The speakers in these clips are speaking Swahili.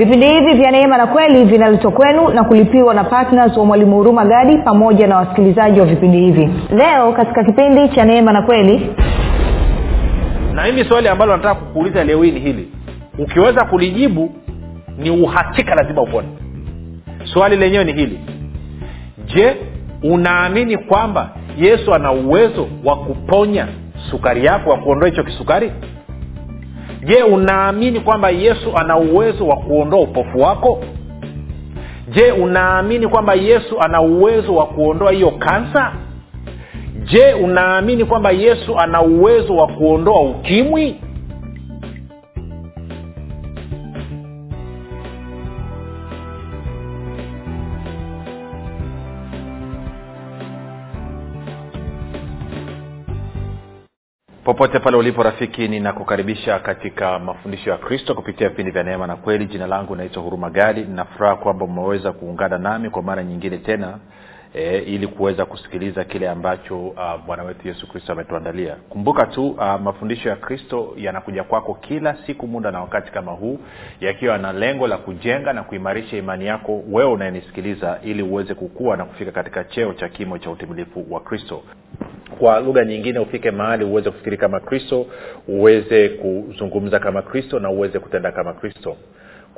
vipindi hivi vya neema na kweli vinaletwa kwenu na kulipiwa na ptns wa mwalimu huruma gadi pamoja na wasikilizaji wa vipindi hivi. Leo katika kipindi cha neema na kweli na mimi swali ambalo nataka kukuuliza leo hii ni hili. Ukiweza kulijibu ni uhakika lazima upone swali lenyewe ni hili. Je unaamini kwamba yesu ana uwezo wa kuponya sukari yako wa kuondoa hicho kisukari je unaamini kwamba yesu ana uwezo wa kuondoa upofu wako? Je unaamini kwamba yesu ana uwezo wa kuondoa hiyo kansa? Je unaamini kwamba yesu ana uwezo wa kuondoa ukimwi popote pale ulipo rafiki ninakukaribisha katika mafundisho ya kristo kupitia vipindi vya neema na kweli. Jina langu naitwa huruma gadi. Ninafuraha kwamba umeweza kuungana nami kwa mara nyingine tena e, ili kuweza kusikiliza kile ambacho bwana wetu yesu kristo ametuandalia. Kumbuka tu uh, mafundisho ya kristo yanakuja kwako kila siku muda na wakati kama huu yakiwa na lengo la kujenga na kuimarisha imani yako wewe unayenisikiliza ili uweze kukua na kufika katika cheo cha kimo cha utimilifu wa kristo. Kwa lugha nyingine ufike mahali uweze kufikiri kama kristo uweze kuzungumza kama kristo na uweze kutenda kama kristo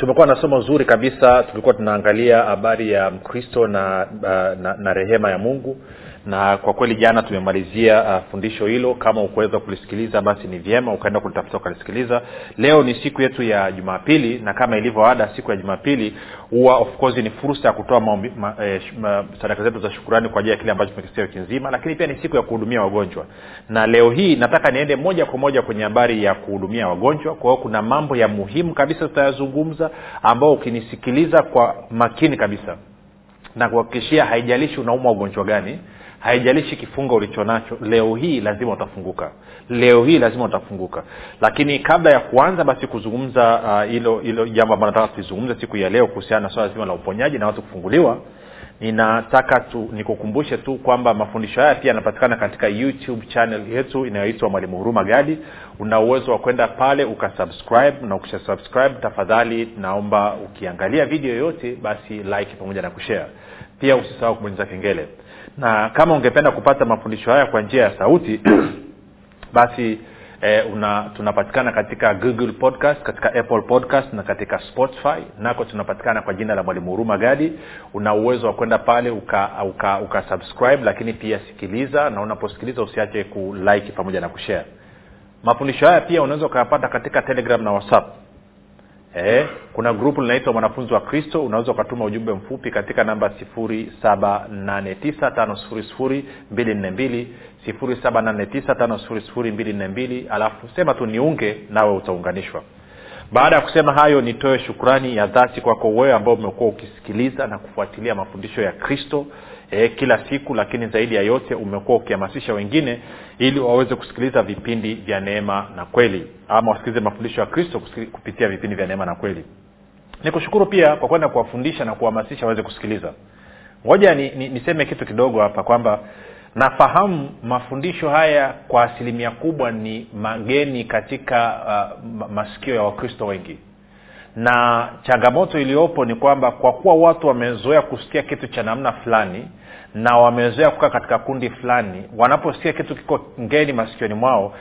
tumekuwa na somo zuri kabisa. Tulikuwa tunaangalia habari ya mkristo na, uh, na na rehema ya mungu na kwa kweli jana tumemalizia uh, fundisho hilo. Kama ukuweza kulisikiliza basi ni vyema ukaenda kulitafuta ukalisikiliza. Leo ni siku yetu ya jumapili na kama ilivyo ada siku ya jumapili huwa of course ni fursa ya kutoa ma, eh, sadaka zetu za shukurani kwa ajili ya kile ambacho tumekisia wiki nzima lakini pia ni siku ya kuhudumia wagonjwa. Na leo hii nataka niende moja kwa moja kwenye habari ya kuhudumia wagonjwa. Kwa hiyo kuna mambo ya muhimu kabisa tutayazungumza ambao ukinisikiliza kwa makini kabisa na kuhakikishia haijalishi unaumwa ugonjwa gani haijalishi kifungo ulichonacho leo hii lazima utafunguka. Leo hii lazima utafunguka. Lakini kabla ya kuanza basi kuzungumza hilo uh, hilo jambo ambalo nataka tulizungumza siku ya leo kuhusiana na swala zima la uponyaji na watu kufunguliwa ninataka tu nikukumbushe tu kwamba mafundisho haya pia yanapatikana katika youtube channel yetu inayoitwa mwalimu huruma gadi. Una uwezo wa kwenda pale ukasubscribe na ukisha subscribe tafadhali naomba ukiangalia video yoyote basi like pamoja na kushare. Pia usisahau kubonyeza kengele na kama ungependa kupata mafundisho haya kwa njia ya sauti basi e, una tunapatikana katika google podcast katika apple podcast na katika spotify. Nako tunapatikana kwa jina la mwalimu huruma gadi. Una uwezo wa kwenda pale uka, uka, uka lakini pia sikiliza na unaposikiliza usiache kulike pamoja na kushare. Mafundisho haya pia unaweza ukayapata katika telegram na whatsapp Eh, kuna grupu linaitwa mwanafunzi wa kristo unaweza ukatuma ujumbe mfupi katika namba sifuri saba nane tisa tano sifuri sifuri mbili nne mbili sifuri saba nane tisa tano sifuri sifuri mbili nne mbili alafu sema tu niunge nawe utaunganishwa. Baada ya kusema hayo nitoe shukrani ya dhati kwako wewe ambao umekuwa ukisikiliza na kufuatilia mafundisho ya kristo e, kila siku lakini zaidi ya yote umekuwa ukihamasisha wengine ili waweze kusikiliza vipindi vya neema na kweli. Ama wasikilize mafundisho ya kristo kupitia vipindi vya neema na kweli. Nikushukuru pia kwa kwenda kuwafundisha na kuhamasisha waweze kusikiliza. Ngoja ni, ni, niseme kitu kidogo hapa kwamba nafahamu mafundisho haya kwa asilimia kubwa ni mageni katika uh, masikio ya wakristo wengi na changamoto iliyopo ni kwamba kwa kuwa watu wamezoea kusikia kitu cha namna fulani na wamezoea kukaa katika kundi fulani wanaposikia kitu kiko ngeni masikioni mwao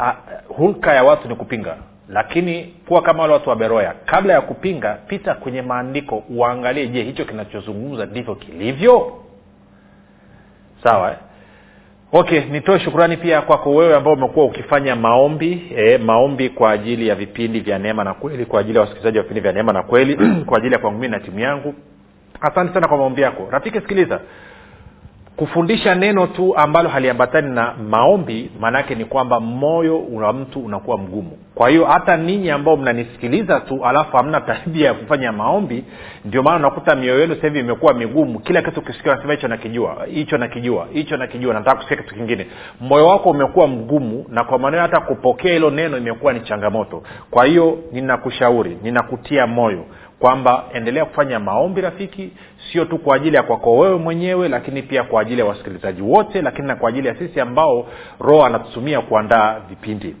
uh, hulka ya watu ni kupinga lakini kuwa kama wale watu wa beroya kabla ya kupinga pita kwenye maandiko uangalie je hicho kinachozungumza ndivyo kilivyo sawa eh? Okay nitoe shukurani pia kwako wewe ambao umekuwa ukifanya maombi e, maombi kwa ajili ya vipindi vya neema na kweli kwa ajili ya wasikilizaji wa vipindi vya neema na kweli kwa ajili ya kwangu mii na timu yangu. Asante sana kwa maombi yako. Rafiki sikiliza. Kufundisha neno tu ambalo haliambatani na maombi maanaake ni kwamba moyo wa mtu unakuwa mgumu kwa hiyo hata ninyi ambao mnanisikiliza tu alafu hamna tabia ya kufanya maombi ndio maana unakuta mioyo yenu sasa hivi imekuwa migumu. Kila kitu ukisikia unasema hicho nakijua hicho nakijua hicho nakijua nataka kusikia kitu kingine. Moyo wako umekuwa mgumu na kwa maneno hata kupokea hilo neno imekuwa ni changamoto. Kwa hiyo ninakushauri ninakutia moyo kwamba endelea kufanya maombi rafiki sio tu kwa ajili ya kwako wewe mwenyewe lakini pia kwa ajili ya wasikilizaji wote lakini na kwa ajili ya sisi ambao roho anatutumia kuandaa vipindi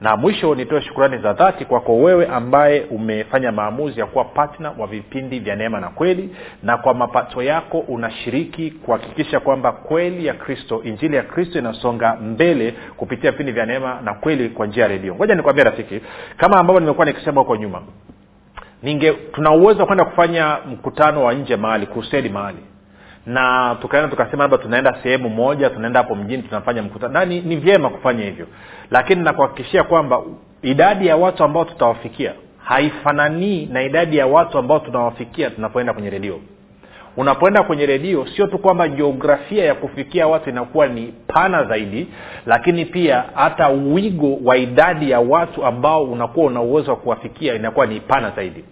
na mwisho nitoe shukurani za dhati kwako wewe ambaye umefanya maamuzi ya kuwa patna wa vipindi vya neema na kweli na kwa mapato yako unashiriki kuhakikisha kwamba kweli ya kristo injili ya kristo inasonga mbele kupitia vipindi vya neema na kweli kwa njia ya redio. Ngoja nikwambia rafiki kama ambavyo nimekuwa nikisema huko nyuma ninge tuna uwezo wa kwenda kufanya mkutano wa nje mahali kusedi mahali na tukaenda tukasema labda tunaenda sehemu moja tunaenda hapo mjini tunafanya mkutano. Na ni, ni vyema kufanya hivyo. Lakini nakuhakikishia kwamba idadi ya watu ambao tutawafikia haifananii na idadi ya watu ambao tunawafikia tunapoenda kwenye redio. Unapoenda kwenye redio sio tu kwamba jiografia ya kufikia watu inakuwa ni pana zaidi lakini pia hata wigo wa idadi ya watu ambao unakuwa una uwezo wa kuwafikia inakuwa ni pana zaidi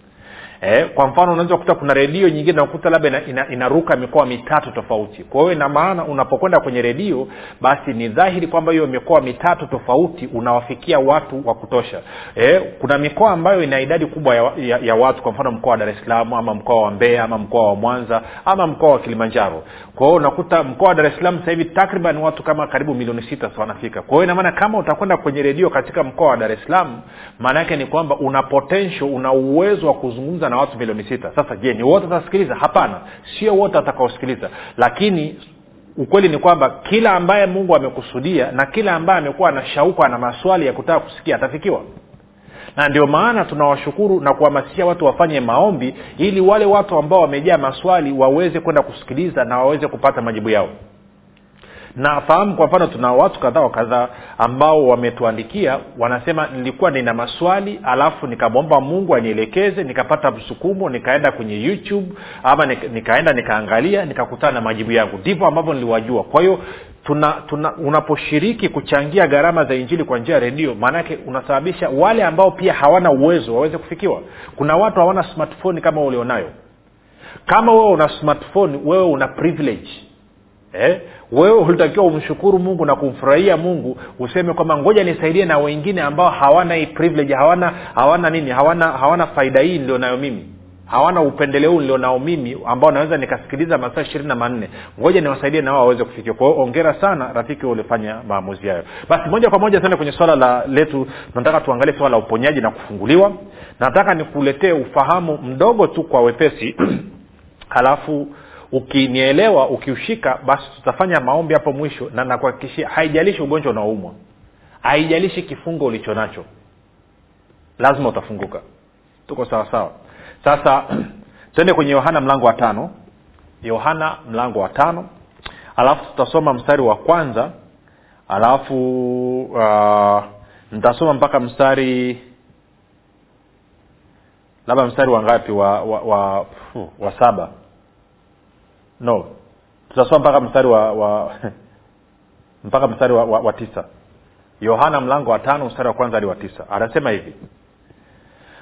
eh, kwa mfano unaweza kukuta kuna redio nyingine nakuta labda ina, ina, inaruka mikoa mitatu tofauti. Kwa hiyo ina maana unapokwenda kwenye redio basi ni dhahiri kwamba hiyo mikoa mitatu tofauti unawafikia watu wa kutosha. Eh, kuna mikoa ambayo ina idadi kubwa ya, ya, ya watu kwa mfano mkoa wa dar es salaam ama mkoa wa mbeya ama mkoa wa mwanza ama mkoa wa kilimanjaro. Kwa hiyo unakuta mkoa wa dar salaam sasa hivi takriban watu kama karibu milioni sita wanafika. Kwa hiyo inamaana kama utakwenda kwenye redio katika mkoa wa dar es salaam maana yake ni kwamba una potential una uwezo wa kuzungumza na watu milioni sita. Sasa je ni wote watasikiliza? Hapana. Sio wote watakaosikiliza. Lakini ukweli ni kwamba kila ambaye mungu amekusudia na kila ambaye amekuwa na shauku ana maswali ya kutaka kusikia atafikiwa. Na ndio maana tunawashukuru na kuhamasisha watu wafanye maombi ili wale watu ambao wamejaa maswali waweze kwenda kusikiliza na waweze kupata majibu yao nafahamu kwa mfano tuna watu kadhaa wa kadhaa ambao wametuandikia wanasema nilikuwa nina maswali alafu nikamwomba mungu anielekeze nikapata msukumo nikaenda kwenye youtube ama nikaenda nikaangalia nikakutana na majibu yangu. Ndivyo ambavyo niliwajua. Kwa hiyo tuna, tuna unaposhiriki kuchangia gharama za injili kwa njia ya redio maanake unasababisha wale ambao pia hawana uwezo waweze kufikiwa. Kuna watu hawana smartphone kama ulionayo. Kama wewe una smartphone wewe una privilege eh? wewe ulitakiwa umshukuru mungu na kumfurahia mungu useme kwamba ngoja nisaidie na wengine ambao hawana hii privilege hawana hawana nini hawana hawana faida hii nilionayo mimi. Hawana upendeleo huu nilionao mimi ambao naweza nikasikiliza masaa ishirini na manne. Ngoja niwasaidie na wao waweze kufikia. Kwao ongera sana rafiki ulifanya maamuzi hayo. Basi moja kwa moja tuende kwenye swala la letu. Nataka tuangalie swala la uponyaji na kufunguliwa. Nataka nikuletee ufahamu mdogo tu kwa wepesi. Halafu ukinielewa ukiushika basi tutafanya maombi hapo mwisho na nakuhakikishia haijalishi ugonjwa unaoumwa haijalishi kifungo ulicho nacho lazima utafunguka. Tuko sawa sawa. Sasa twende kwenye yohana mlango wa tano. Yohana mlango wa tano. Alafu tutasoma mstari wa kwanza. Alafu uh, nitasoma mpaka mstari labda mstari wa ngapi? Wa wa, wa, wa, wa saba no. Tutasoma mpaka mstari wa, wa mpaka mstari wa, wa, wa tisa. Yohana mlango wa tano mstari wa kwanza hadi wa tisa. Anasema hivi.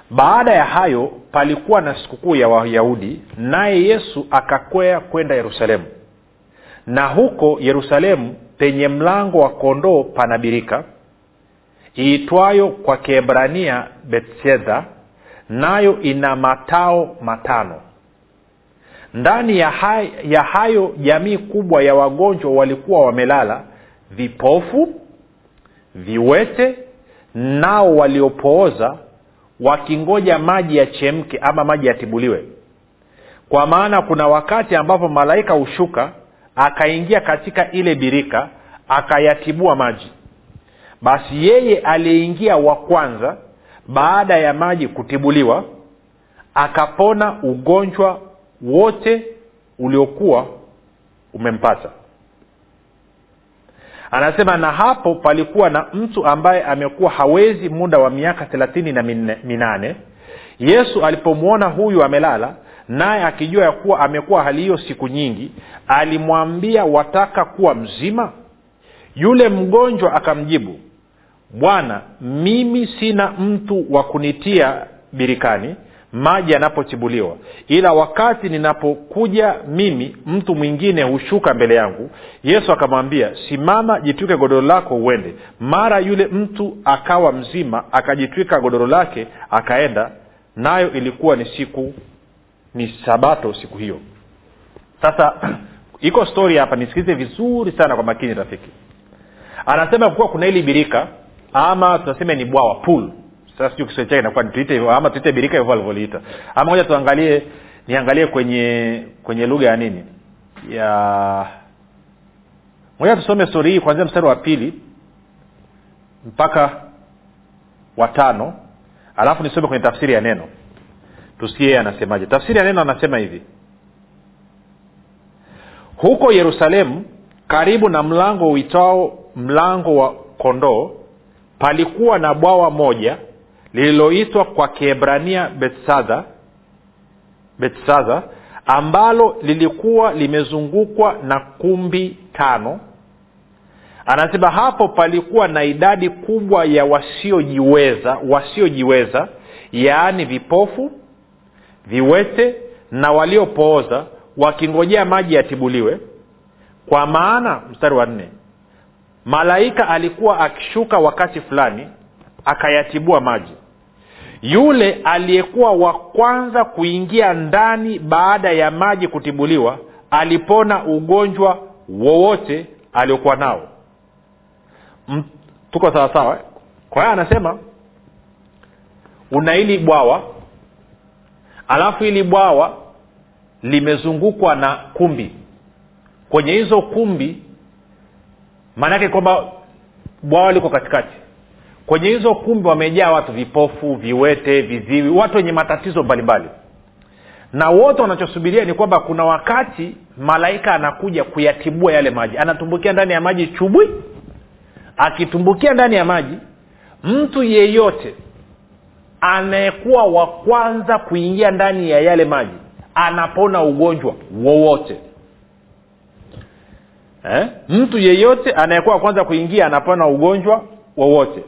Baada ya hayo palikuwa na sikukuu ya wayahudi naye yesu akakwea kwenda yerusalemu. Na huko yerusalemu penye mlango wa kondoo panabirika iitwayo kwa kiebrania bethsedha nayo ina matao matano ndani ya, hay, ya hayo jamii kubwa ya wagonjwa walikuwa wamelala vipofu viwete nao waliopooza wakingoja maji yachemke ama maji yatibuliwe. Kwa maana kuna wakati ambapo malaika hushuka akaingia katika ile birika akayatibua maji. Basi yeye aliyeingia wa kwanza baada ya maji kutibuliwa akapona ugonjwa wote uliokuwa umempata. Anasema na hapo palikuwa na mtu ambaye amekuwa hawezi muda wa miaka thelathini na minane. Yesu alipomwona huyu amelala naye akijua ya kuwa amekuwa hali hiyo siku nyingi alimwambia wataka kuwa mzima yule mgonjwa akamjibu bwana mimi sina mtu wa kunitia birikani maji yanapochibuliwa. Ila wakati ninapokuja mimi mtu mwingine hushuka mbele yangu. Yesu akamwambia simama jitwike godoro lako uende. Mara yule mtu akawa mzima akajitwika godoro lake akaenda. Nayo ilikuwa ni siku ni sabato siku hiyo. Sasa iko stori hapa nisikilize vizuri sana kwa makini rafiki. Anasema kuwa kuna hili birika ama tunasema ni bwawa pool sasa sijui kiswahili chake inakuwa tuite hivyo ama tuite birika hivyo alivyoliita. Ama moja tuangalie niangalie kwenye kwenye lugha ya nini? Ya moja tusome stori hii kuanzia mstari wa pili mpaka watano alafu nisome kwenye tafsiri ya neno. Tusikie anasemaje. Tafsiri ya neno anasema hivi. Huko yerusalemu karibu na mlango uitao mlango wa kondoo palikuwa na bwawa moja lililoitwa kwa kiebrania betsadha betsadha ambalo lilikuwa limezungukwa na kumbi tano. Anasema hapo palikuwa na idadi kubwa ya wasiojiweza wasiojiweza yaani vipofu viwete na waliopooza wakingojea maji yatibuliwe. Kwa maana mstari wa nne malaika alikuwa akishuka wakati fulani akayatibua maji yule aliyekuwa wa kwanza kuingia ndani baada ya maji kutibuliwa alipona ugonjwa wowote aliokuwa nao. Tuko sawasawa kwa hiyo anasema una hili bwawa alafu hili bwawa limezungukwa na kumbi. Kwenye hizo kumbi maanaake kwamba bwawa liko katikati kwenye hizo kumbi wamejaa watu vipofu viwete viziwi watu wenye matatizo mbalimbali. Na wote wanachosubiria ni kwamba kuna wakati malaika anakuja kuyatibua yale maji. Anatumbukia ndani ya maji chubwi. Akitumbukia ndani ya maji mtu yeyote anayekuwa wa kwanza kuingia ndani ya yale maji anapona ugonjwa wowote. Eh? mtu yeyote anayekuwa wa kwanza kuingia anapona ugonjwa wowote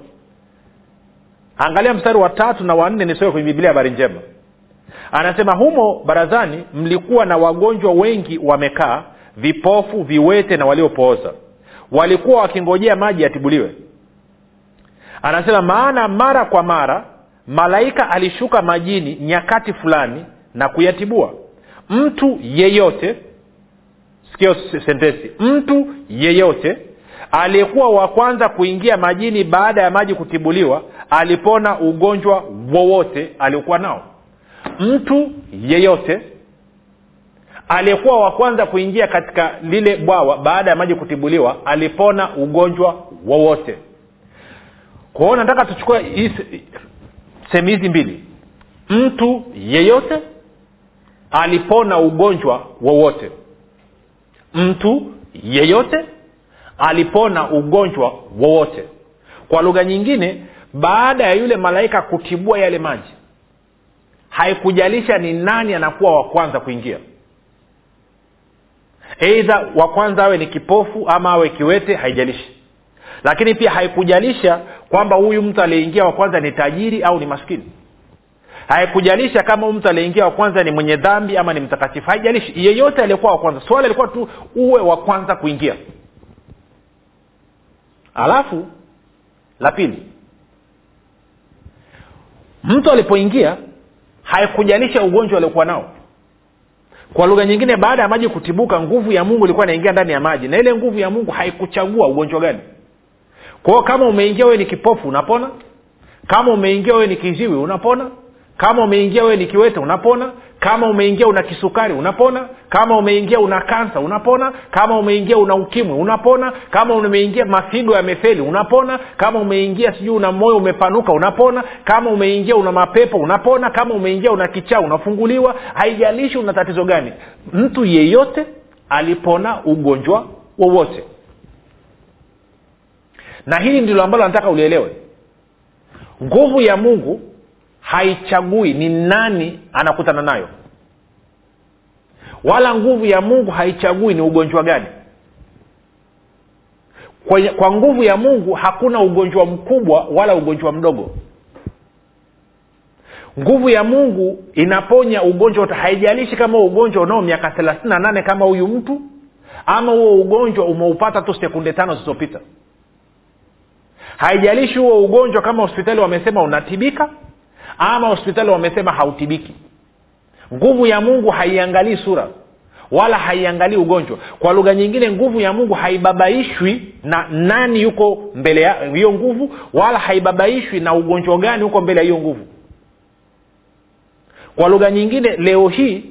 angalia mstari wa tatu na wanne nisome kwenye biblia habari njema. Anasema humo barazani mlikuwa na wagonjwa wengi wamekaa vipofu viwete na waliopooza. Walikuwa wakingojea maji yatibuliwe. Anasema maana mara kwa mara malaika alishuka majini nyakati fulani na kuyatibua. Mtu yeyote sikio sentesi mtu yeyote aliyekuwa wa kwanza kuingia majini baada ya maji kutibuliwa alipona ugonjwa wowote aliokuwa nao. Mtu yeyote aliyekuwa wa kwanza kuingia katika lile bwawa baada ya maji kutibuliwa alipona ugonjwa wowote. Kwao nataka tuchukue sehemu hizi mbili. Mtu yeyote alipona ugonjwa wowote. Mtu yeyote alipona ugonjwa wowote. Kwa lugha nyingine baada ya yule malaika kutibua yale maji haikujalisha ni nani anakuwa wa kwanza kuingia. Eidha wa kwanza awe ni kipofu ama awe kiwete haijalishi. Lakini pia haikujalisha kwamba huyu mtu aliyeingia wa kwanza ni tajiri au ni maskini. Haikujalisha kama huyu mtu aliyeingia wa kwanza ni mwenye dhambi ama ni mtakatifu. Haijalishi. Yeyote aliyekuwa wa kwanza. Swala ilikuwa tu uwe wa kwanza kuingia. Alafu la pili mtu alipoingia haikujalisha ugonjwa aliokuwa nao. Kwa lugha nyingine baada ya maji kutibuka nguvu ya mungu ilikuwa inaingia ndani ya maji. Na ile nguvu ya mungu haikuchagua ugonjwa gani. Kwa kama umeingia wewe ni kipofu unapona. Kama umeingia wewe ni kiziwi unapona kama umeingia wewe ni kiwete unapona. Kama umeingia una kisukari unapona. Kama umeingia una kansa unapona. Kama umeingia una ukimwi unapona. Kama umeingia mafigo yamefeli unapona. Kama umeingia sijui una moyo umepanuka unapona. Kama umeingia una mapepo unapona. Kama umeingia una kichaa unafunguliwa. Haijalishi una tatizo gani. Mtu yeyote alipona ugonjwa wowote. Na hili ndilo ambalo nataka ulielewe. Nguvu ya mungu haichagui ni nani anakutana nayo. Wala nguvu ya mungu haichagui ni ugonjwa gani. Kwa, kwa nguvu ya mungu hakuna ugonjwa mkubwa wala ugonjwa mdogo. Nguvu ya mungu inaponya ugonjwa haijalishi kama ugonjwa unao miaka thelathini na nane kama huyu mtu ama huo ugonjwa umeupata tu sekunde tano zilizopita. Haijalishi huo ugonjwa kama hospitali wamesema unatibika ama hospitali wamesema hautibiki. Nguvu ya mungu haiangalii sura wala haiangalii ugonjwa. Kwa lugha nyingine nguvu ya mungu haibabaishwi na nani yuko mbele ya hiyo nguvu wala haibabaishwi na ugonjwa gani huko mbele ya hiyo nguvu. Kwa lugha nyingine leo hii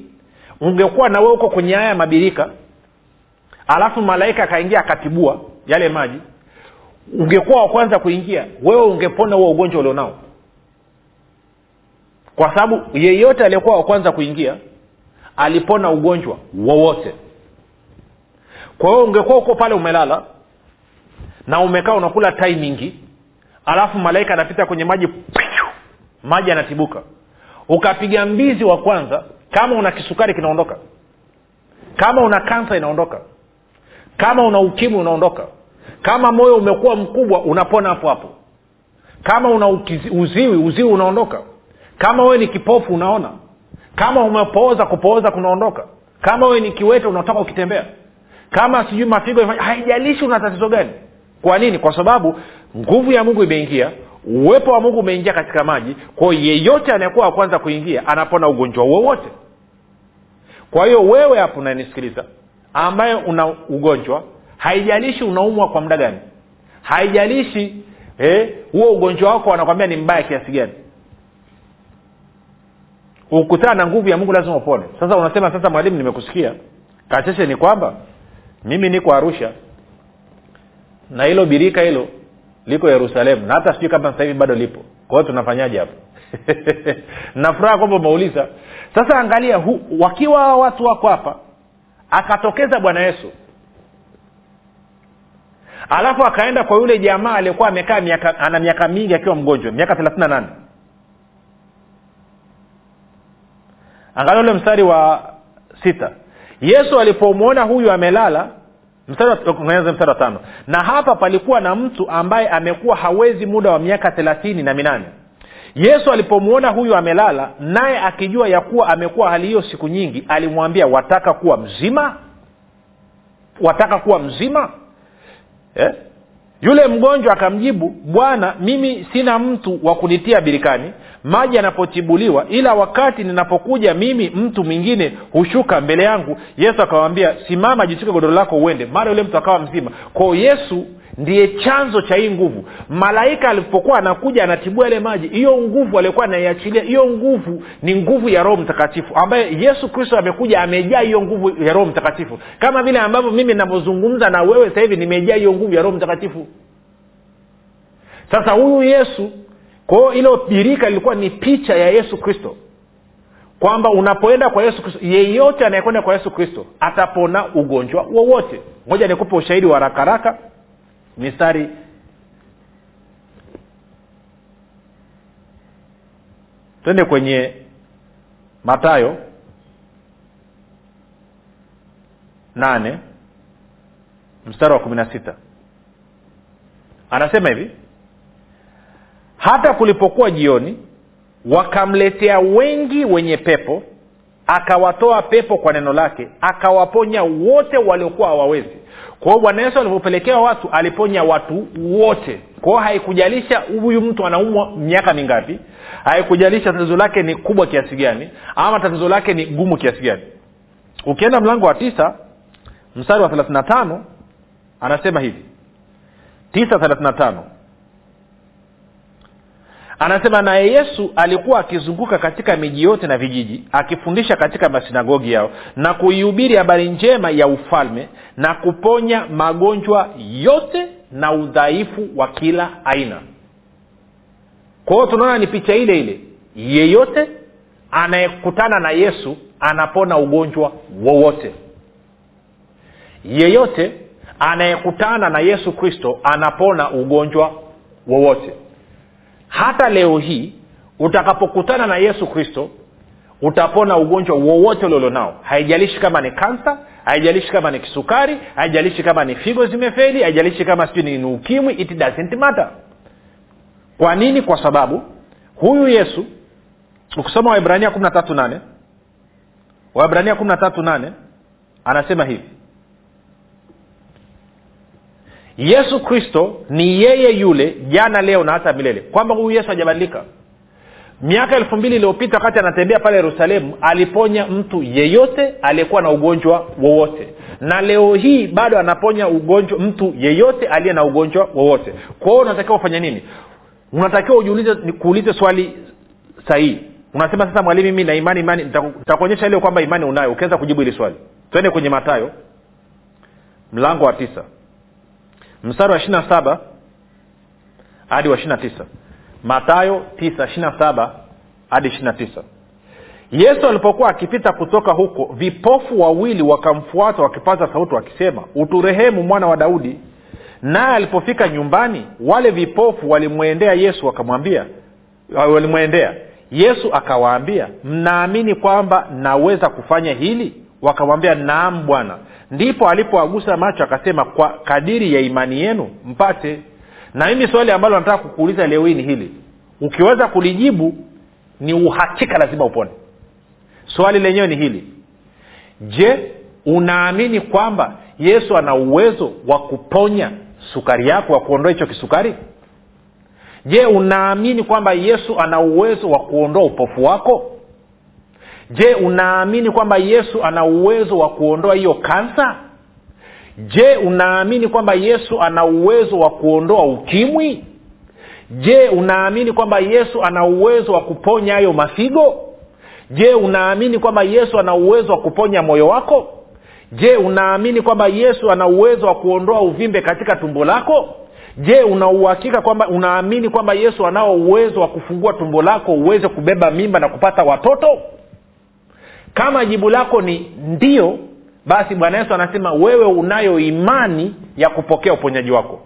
ungekuwa na wewe huko kwenye haya mabirika alafu malaika akaingia akatibua yale maji ungekuwa wa kwanza kuingia wewe ungepona huo ugonjwa ulionao kwa sababu yeyote aliyekuwa wa kwanza kuingia alipona ugonjwa wowote. Kwa hiyo ungekuwa uko pale umelala na umekaa unakula timing alafu malaika anapita kwenye maji maji yanatibuka. Ukapiga mbizi wa kwanza kama una kisukari kinaondoka. Kama una kansa inaondoka. Kama una ukimwi unaondoka. Kama moyo umekuwa mkubwa unapona hapo hapo. Kama una uziwi uziwi unaondoka kama wewe ni kipofu unaona. Kama umepooza kupooza kunaondoka. Kama wewe ni kiwete unatoka ukitembea kama sijui mafigo haijalishi una tatizo gani. Kwa nini? Kwa sababu nguvu ya mungu imeingia uwepo wa mungu umeingia katika maji. Kwao yeyote anayekuwa wa kwanza kuingia anapona ugonjwa wowote. Kwa hiyo wewe hapo unanisikiliza ambaye una ugonjwa haijalishi unaumwa kwa muda gani. Haijalishi eh, huo ugonjwa wako wanakwambia ni mbaya kiasi gani ukutana na nguvu ya mungu lazima upone. Sasa unasema sasa mwalimu nimekusikia. Kacheshe ni kwamba mimi niko arusha na hilo birika hilo liko yerusalemu na hata sijui kama sasa hivi bado lipo. Kwa hiyo tunafanyaje hapo? Nafuraha kwamba umeuliza. Sasa angalia hu, wakiwa watu wako hapa akatokeza bwana yesu. Alafu akaenda kwa yule jamaa aliyekuwa amekaa ana miaka mingi akiwa mgonjwa miaka thelathini na nane angalia ule mstari wa sita. Yesu alipomwona huyu amelala mstari mstari wa tano. Na hapa palikuwa na mtu ambaye amekuwa hawezi muda wa miaka thelathini na minane. Yesu alipomwona huyu amelala naye akijua ya kuwa amekuwa hali hiyo siku nyingi alimwambia wataka kuwa mzima? Wataka kuwa mzima? Eh? yule mgonjwa akamjibu bwana mimi sina mtu wa kunitia birikani maji yanapotibuliwa ila wakati ninapokuja mimi mtu mwingine hushuka mbele yangu. Yesu akawambia simama jitike godoro lako uende. Mara yule mtu akawa mzima. Kwao yesu ndiye chanzo cha hii nguvu. Malaika alipokuwa anakuja anatibua yale maji hiyo nguvu aliokuwa anaiachilia hiyo nguvu ni nguvu ya roho mtakatifu ambaye yesu kristo amekuja amejaa hiyo nguvu ya roho mtakatifu. Kama vile ambavyo mimi navyozungumza na wewe sasa hivi nimejaa hiyo nguvu ya roho mtakatifu. Sasa huyu yesu kwa ilo birika lilikuwa ni picha ya yesu kristo. Kwamba unapoenda kwa yesu kristo yeyote anayekwenda kwa yesu kristo atapona ugonjwa wowote. Moja nikupe ushahidi wa rakaraka mistari. Twende kwenye matayo nane mstari wa kumi na sita. Anasema hivi hata kulipokuwa jioni wakamletea wengi wenye pepo akawatoa pepo kwa neno lake akawaponya wote waliokuwa hawawezi. Kwa hiyo bwana yesu alivyopelekea watu aliponya watu wote. Kwa hiyo haikujalisha huyu mtu anaumwa miaka mingapi haikujalisha tatizo lake ni kubwa kiasi gani ama tatizo lake ni gumu kiasi gani. Ukienda mlango wa tisa mstari wa thelathina na tano anasema hivi. Tisa thelathina na tano anasema naye yesu alikuwa akizunguka katika miji yote na vijiji akifundisha katika masinagogi yao na kuihubiri habari njema ya ufalme na kuponya magonjwa yote na udhaifu wa kila aina. Kwa hiyo tunaona ni picha ile ile. Yeyote anayekutana na yesu anapona ugonjwa wowote. Yeyote anayekutana na yesu kristo anapona ugonjwa wowote hata leo hii utakapokutana na yesu kristo utapona ugonjwa wowote ulionao haijalishi kama ni kansa haijalishi kama ni kisukari haijalishi kama ni figo zimefeli haijalishi kama sijui ni, ukimwi it doesn't matter. Kwa nini? Kwa sababu huyu yesu ukisoma waibrania kumi na tatu nane waibrania kumi na tatu nane anasema hivi yesu kristo ni yeye yule jana leo na hata milele. Kwamba huyu yesu hajabadilika. Miaka elfu mbili iliyopita wakati anatembea pale yerusalemu aliponya mtu yeyote aliyekuwa na ugonjwa wowote. Na leo hii bado anaponya ugonjwa mtu yeyote aliye na ugonjwa wowote. Kwa hiyo unatakiwa ufanye nini? Unatakiwa ujiulize kuulize swali sahihi. Unasema sasa mwalimu mimi na imani imani nitakuonyesha ile kwamba imani unayo. Ukiweza kujibu hili swali. Twende kwenye matayo mlango wa tisa mstari wa ishirina saba hadi wa ishirina tisa. Matayo tisa ishirina saba hadi ishirina tisa. Yesu alipokuwa akipita kutoka huko vipofu wawili wakamfuata wakipaza sauti wakisema uturehemu mwana wa daudi. Naye alipofika nyumbani wale vipofu walimwendea yesu wakamwambia walimwendea. Yesu akawaambia mnaamini kwamba naweza kufanya hili? Wakamwambia naam bwana ndipo alipoagusa macho akasema kwa kadiri ya imani yenu mpate. Na mimi swali ambalo nataka kukuuliza leo hii ni hili. Ukiweza kulijibu ni uhakika lazima upone. Swali lenyewe ni hili. Je unaamini kwamba yesu ana uwezo wa kuponya sukari yako wa kuondoa hicho kisukari? Je unaamini kwamba yesu ana uwezo wa kuondoa upofu wako je unaamini kwamba yesu ana uwezo wa kuondoa hiyo kansa? Je unaamini kwamba yesu ana uwezo wa kuondoa ukimwi? Je unaamini kwamba yesu ana uwezo wa kuponya hayo mafigo? Je unaamini kwamba yesu ana uwezo wa kuponya moyo wako? Je unaamini kwamba yesu ana uwezo wa kuondoa uvimbe katika tumbo lako? Je unauhakika kwamba unaamini kwamba yesu anao uwezo wa kufungua tumbo lako uweze kubeba mimba na kupata watoto kama jibu lako ni ndio basi bwana yesu anasema wewe unayo imani ya kupokea uponyaji wako.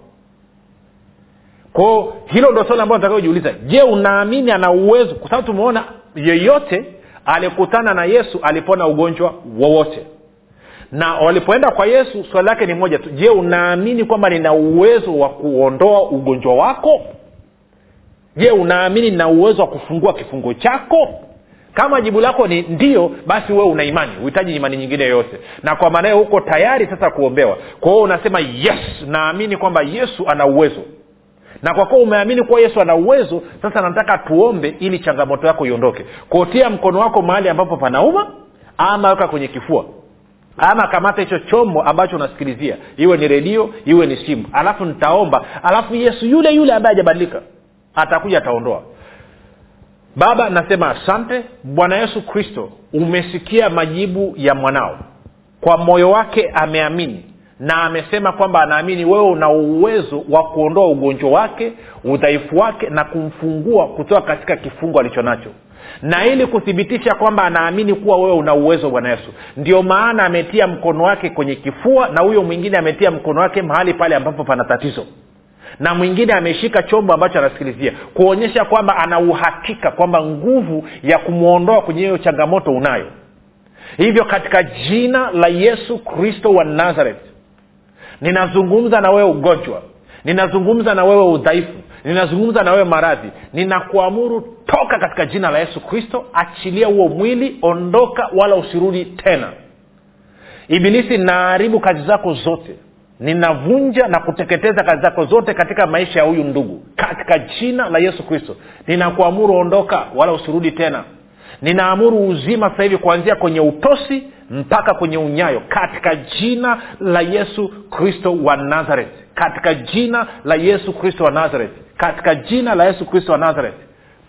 Kwao hilo ndo swali ambalo nataka ujiuliza je unaamini ana uwezo? Kwa sababu tumeona yeyote alikutana na yesu alipona ugonjwa wowote. Na walipoenda kwa yesu swali lake ni moja tu. Je unaamini kwamba nina uwezo wa kuondoa ugonjwa wako? Je unaamini nina uwezo wa kufungua kifungo chako kama jibu lako ni ndio basi wewe una imani. Uhitaji imani nyingine yoyote. Na kwa maana huko tayari sasa kuombewa. Kwa hiyo unasema yes. Naamini kwamba yesu ana uwezo. Na kwa kuwa umeamini kuwa yesu ana uwezo sasa nataka tuombe ili changamoto yako iondoke. Kotia mkono wako mahali ambapo panauma ama weka kwenye kifua. Ama kamata hicho chombo ambacho unasikilizia. Iwe ni redio iwe ni simu. Alafu nitaomba. Alafu yesu yule yule ambaye hajabadilika atakuja ataondoa baba nasema asante bwana yesu kristo umesikia majibu ya mwanao. Kwa moyo wake ameamini na amesema kwamba anaamini wewe una uwezo wa kuondoa ugonjwa wake udhaifu wake na kumfungua kutoka katika kifungo alicho nacho. Na ili kuthibitisha kwamba anaamini kuwa wewe una uwezo bwana yesu. Ndio maana ametia mkono wake kwenye kifua na huyo mwingine ametia mkono wake mahali pale ambapo pana tatizo na mwingine ameshika chombo ambacho anasikilizia kuonyesha kwamba ana uhakika kwamba nguvu ya kumwondoa kwenye hiyo changamoto unayo. Hivyo katika jina la yesu kristo wa nazareth ninazungumza na wewe ugonjwa ninazungumza na wewe udhaifu ninazungumza na wewe maradhi ninakuamuru toka katika jina la yesu kristo achilia huo mwili ondoka wala usirudi tena. Ibilisi naharibu kazi zako zote ninavunja na kuteketeza kazi zako zote katika maisha ya huyu ndugu. Katika jina la yesu kristo. Ninakuamuru ondoka wala usirudi tena. Ninaamuru uzima sasa hivi kuanzia kwenye utosi mpaka kwenye unyayo. Katika jina la yesu kristo wa nazareth. Katika jina la yesu kristo wa nazareth. Katika jina la yesu kristo wa nazareth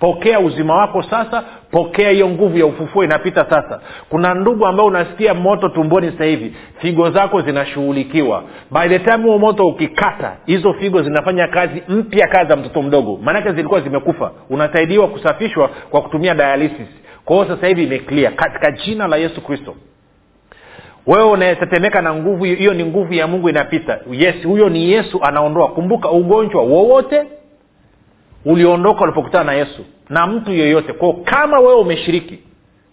pokea uzima wako sasa pokea hiyo nguvu ya ufufuo inapita sasa. Kuna ndugu ambao unasikia moto tumboni sasa hivi figo zako zinashughulikiwa. By the time huo moto ukikata hizo figo zinafanya kazi mpya kazi za mtoto mdogo. Maanake zilikuwa zimekufa. Unasaidiwa kusafishwa kwa kutumia dialysis. Kwa hiyo sasa hivi imeklia katika jina la yesu kristo. Wewe unayetetemeka na nguvu hiyo ni nguvu ya mungu inapita. Yes huyo ni yesu anaondoa. Kumbuka ugonjwa wowote uliondoka ulipokutana na yesu na mtu yeyote. Kwao kama wewe umeshiriki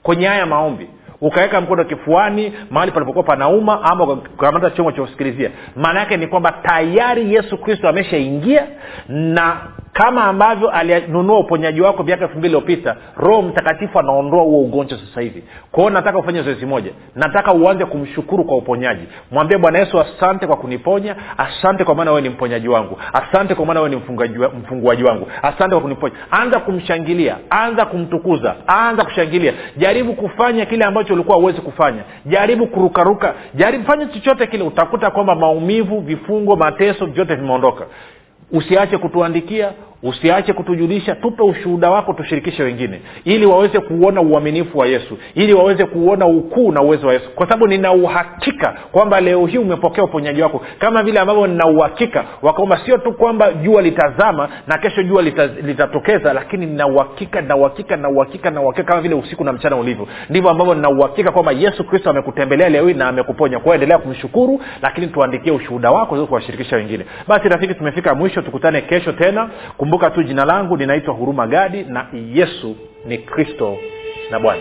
kwenye haya maombi ukaweka mkono kifuani mahali palipokuwa panauma ama ukakamata chombo cha kusikilizia maana yake ni kwamba tayari yesu kristo ameshaingia na kama ambavyo alinunua uponyaji wako miaka elfu mbili iliyopita roho mtakatifu anaondoa huo ugonjwa sasa hivi. Kwa hiyo nataka ufanye zoezi moja. Nataka uanze kumshukuru kwa uponyaji. Mwambie bwana yesu asante kwa kuniponya asante kwa maana wewe ni mponyaji wangu. Asante kwa maana wewe ni mfunguaji wangu. Asante kwa kuniponya. Anza kumshangilia anza kumtukuza anza kushangilia. Jaribu kufanya kile ambacho ulikuwa huwezi kufanya. Jaribu kurukaruka. Jaribu fanya chochote kile. Utakuta kwamba maumivu vifungo mateso vyote vimeondoka. Usiache kutuandikia usiache kutujulisha tupe ushuhuda wako tushirikishe wengine ili waweze kuona uaminifu wa yesu ili waweze kuona ukuu na uwezo wa yesu. Kwa sababu nina uhakika kwamba leo hii umepokea uponyaji wako. Kama vile ambavyo nina uhakika wakwamba sio tu kwamba jua litazama na kesho jua litatokeza lakini nina uhakika na uhakika na uhakika na uhakika kama vile usiku na mchana ulivyo. Ndivyo ambavyo nina uhakika kwamba yesu kristo amekutembelea leo hii na amekuponya. Kwao endelea kumshukuru lakini tuandikie ushuhuda wako kuwashirikisha wengine. Basi rafiki tumefika mwisho. Tukutane kesho tena kumbuka tu jina langu ninaitwa huruma gadi na yesu ni kristo na bwana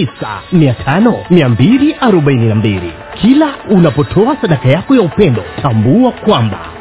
0789 5242 kila unapotoa sadaka yako ya upendo tambua kwamba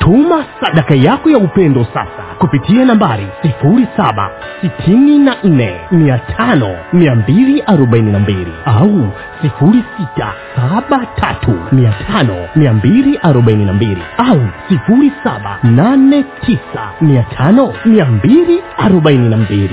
tuma sadaka yako ya upendo sasa kupitia nambari 7645242 au 6735242 au 7895242